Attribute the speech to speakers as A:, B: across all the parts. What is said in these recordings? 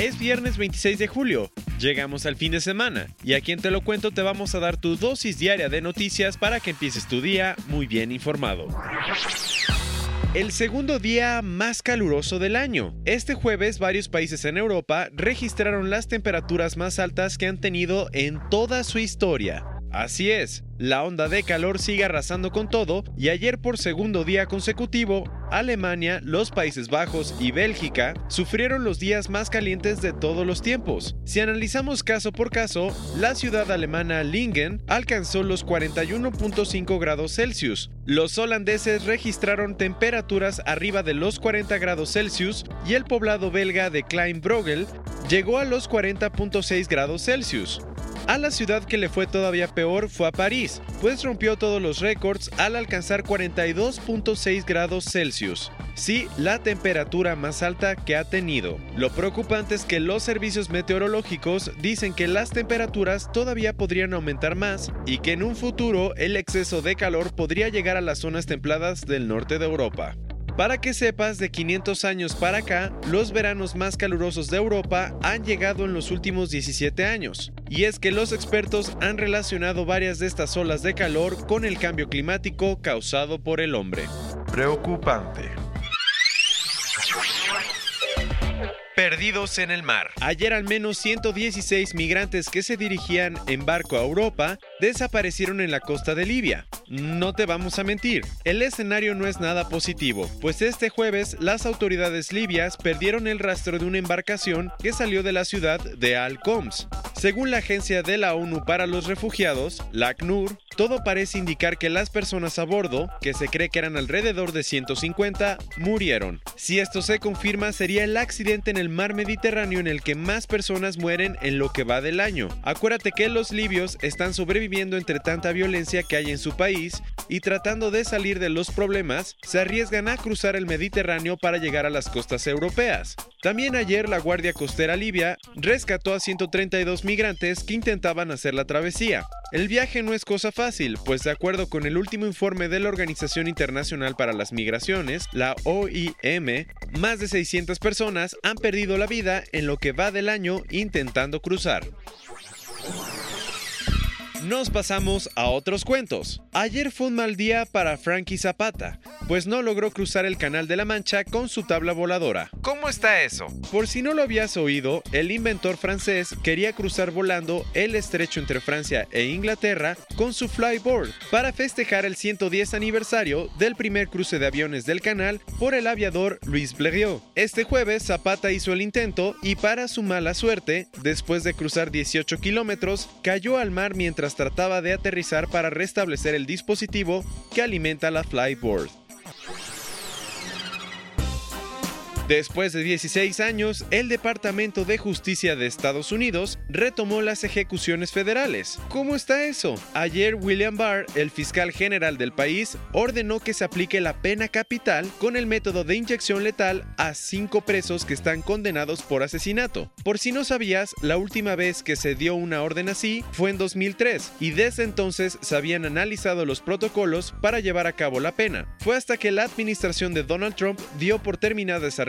A: Es viernes 26 de julio. Llegamos al fin de semana y aquí en Te lo cuento te vamos a dar tu dosis diaria de noticias para que empieces tu día muy bien informado. El segundo día más caluroso del año. Este jueves varios países en Europa registraron las temperaturas más altas que han tenido en toda su historia. Así es, la onda de calor sigue arrasando con todo y ayer por segundo día consecutivo, Alemania, los Países Bajos y Bélgica sufrieron los días más calientes de todos los tiempos. Si analizamos caso por caso, la ciudad alemana Lingen alcanzó los 41.5 grados Celsius. Los holandeses registraron temperaturas arriba de los 40 grados Celsius y el poblado belga de Kleinbrogel llegó a los 40.6 grados Celsius. A la ciudad que le fue todavía peor fue a París, pues rompió todos los récords al alcanzar 42.6 grados Celsius. Sí, la temperatura más alta que ha tenido. Lo preocupante es que los servicios meteorológicos dicen que las temperaturas todavía podrían aumentar más y que en un futuro el exceso de calor podría llegar a las zonas templadas del norte de Europa. Para que sepas, de 500 años para acá, los veranos más calurosos de Europa han llegado en los últimos 17 años. Y es que los expertos han relacionado varias de estas olas de calor con el cambio climático causado por el hombre.
B: Preocupante.
A: Perdidos en el mar. Ayer al menos 116 migrantes que se dirigían en barco a Europa desaparecieron en la costa de Libia. No te vamos a mentir, el escenario no es nada positivo, pues este jueves las autoridades libias perdieron el rastro de una embarcación que salió de la ciudad de Al-Qoms. Según la Agencia de la ONU para los Refugiados, la ACNUR, todo parece indicar que las personas a bordo, que se cree que eran alrededor de 150, murieron. Si esto se confirma, sería el accidente en el mar Mediterráneo en el que más personas mueren en lo que va del año. Acuérdate que los libios están sobreviviendo entre tanta violencia que hay en su país y tratando de salir de los problemas, se arriesgan a cruzar el Mediterráneo para llegar a las costas europeas. También ayer la Guardia Costera Libia rescató a 132 migrantes que intentaban hacer la travesía. El viaje no es cosa fácil, pues de acuerdo con el último informe de la Organización Internacional para las Migraciones, la OIM, más de 600 personas han perdido la vida en lo que va del año intentando cruzar. Nos pasamos a otros cuentos. Ayer fue un mal día para Frankie Zapata, pues no logró cruzar el Canal de la Mancha con su tabla voladora.
B: ¿Cómo está eso?
A: Por si no lo habías oído, el inventor francés quería cruzar volando el estrecho entre Francia e Inglaterra con su flyboard para festejar el 110 aniversario del primer cruce de aviones del canal por el aviador Louis Blériot. Este jueves Zapata hizo el intento y para su mala suerte, después de cruzar 18 kilómetros, cayó al mar mientras trataba de aterrizar para restablecer el dispositivo que alimenta la flyboard. Después de 16 años, el Departamento de Justicia de Estados Unidos retomó las ejecuciones federales. ¿Cómo está eso? Ayer William Barr, el fiscal general del país, ordenó que se aplique la pena capital con el método de inyección letal a cinco presos que están condenados por asesinato. Por si no sabías, la última vez que se dio una orden así fue en 2003 y desde entonces se habían analizado los protocolos para llevar a cabo la pena. Fue hasta que la administración de Donald Trump dio por terminada esa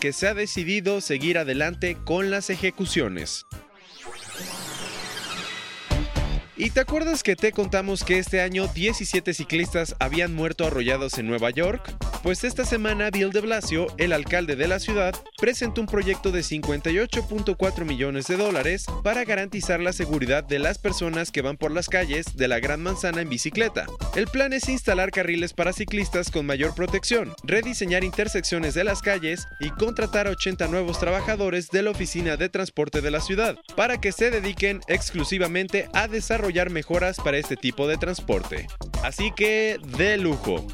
A: que se ha decidido seguir adelante con las ejecuciones. ¿Y te acuerdas que te contamos que este año 17 ciclistas habían muerto arrollados en Nueva York? Pues esta semana Bill de Blasio, el alcalde de la ciudad, presentó un proyecto de 58.4 millones de dólares para garantizar la seguridad de las personas que van por las calles de la Gran Manzana en bicicleta. El plan es instalar carriles para ciclistas con mayor protección, rediseñar intersecciones de las calles y contratar a 80 nuevos trabajadores de la Oficina de Transporte de la ciudad para que se dediquen exclusivamente a desarrollar mejoras para este tipo de transporte. Así que, de lujo.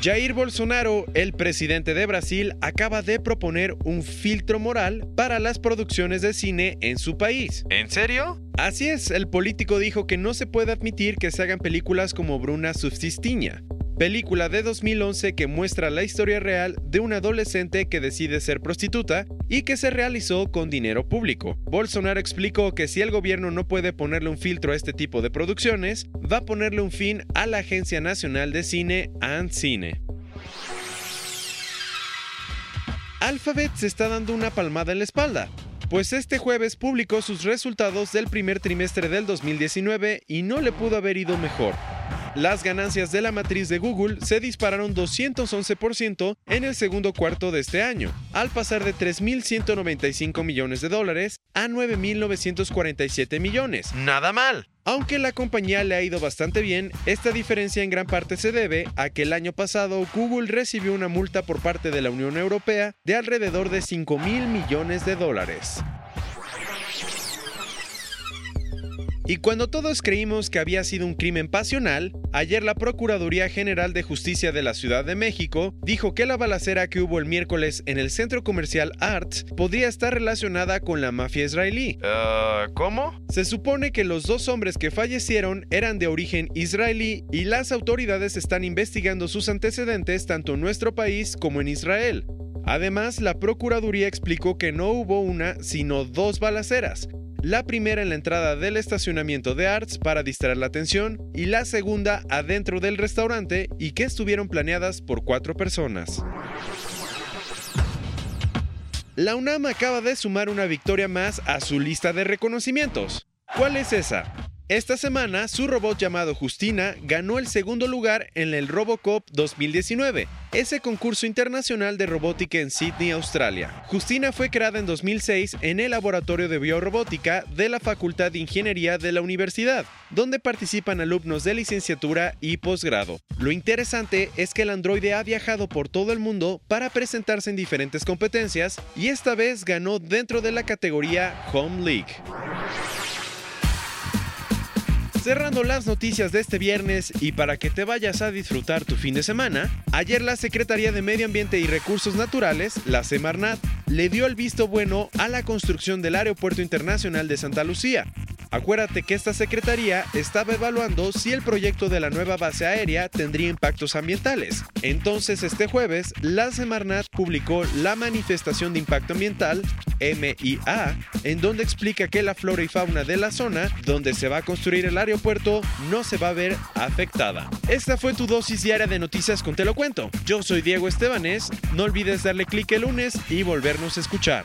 A: Jair Bolsonaro, el presidente de Brasil, acaba de proponer un filtro moral para las producciones de cine en su país.
B: ¿En serio?
A: Así es, el político dijo que no se puede admitir que se hagan películas como Bruna Subsistiña, película de 2011 que muestra la historia real de un adolescente que decide ser prostituta y que se realizó con dinero público. Bolsonaro explicó que si el gobierno no puede ponerle un filtro a este tipo de producciones, va a ponerle un fin a la Agencia Nacional de Cine, ANCINE. Alphabet se está dando una palmada en la espalda, pues este jueves publicó sus resultados del primer trimestre del 2019 y no le pudo haber ido mejor. Las ganancias de la matriz de Google se dispararon 211% en el segundo cuarto de este año, al pasar de 3.195 millones de dólares a 9.947 millones.
B: Nada mal.
A: Aunque la compañía le ha ido bastante bien, esta diferencia en gran parte se debe a que el año pasado Google recibió una multa por parte de la Unión Europea de alrededor de 5 mil millones de dólares. Y cuando todos creímos que había sido un crimen pasional, ayer la Procuraduría General de Justicia de la Ciudad de México dijo que la balacera que hubo el miércoles en el centro comercial Arts podría estar relacionada con la mafia israelí.
B: Uh, ¿Cómo?
A: Se supone que los dos hombres que fallecieron eran de origen israelí y las autoridades están investigando sus antecedentes tanto en nuestro país como en Israel. Además, la Procuraduría explicó que no hubo una, sino dos balaceras, la primera en la entrada del estacionamiento de Arts para distraer la atención y la segunda adentro del restaurante y que estuvieron planeadas por cuatro personas. La UNAM acaba de sumar una victoria más a su lista de reconocimientos. ¿Cuál es esa? Esta semana, su robot llamado Justina ganó el segundo lugar en el Robocop 2019, ese concurso internacional de robótica en Sydney, Australia. Justina fue creada en 2006 en el Laboratorio de Biorrobótica de la Facultad de Ingeniería de la Universidad, donde participan alumnos de licenciatura y posgrado. Lo interesante es que el androide ha viajado por todo el mundo para presentarse en diferentes competencias y esta vez ganó dentro de la categoría Home League. Cerrando las noticias de este viernes y para que te vayas a disfrutar tu fin de semana, ayer la Secretaría de Medio Ambiente y Recursos Naturales, la Semarnat, le dio el visto bueno a la construcción del Aeropuerto Internacional de Santa Lucía. Acuérdate que esta secretaría estaba evaluando si el proyecto de la nueva base aérea tendría impactos ambientales. Entonces este jueves, la Semarnat publicó la manifestación de impacto ambiental, MIA, en donde explica que la flora y fauna de la zona donde se va a construir el aeropuerto no se va a ver afectada. Esta fue tu dosis diaria de noticias con Te lo cuento. Yo soy Diego Estebanés, no olvides darle clic el lunes y volvernos a escuchar.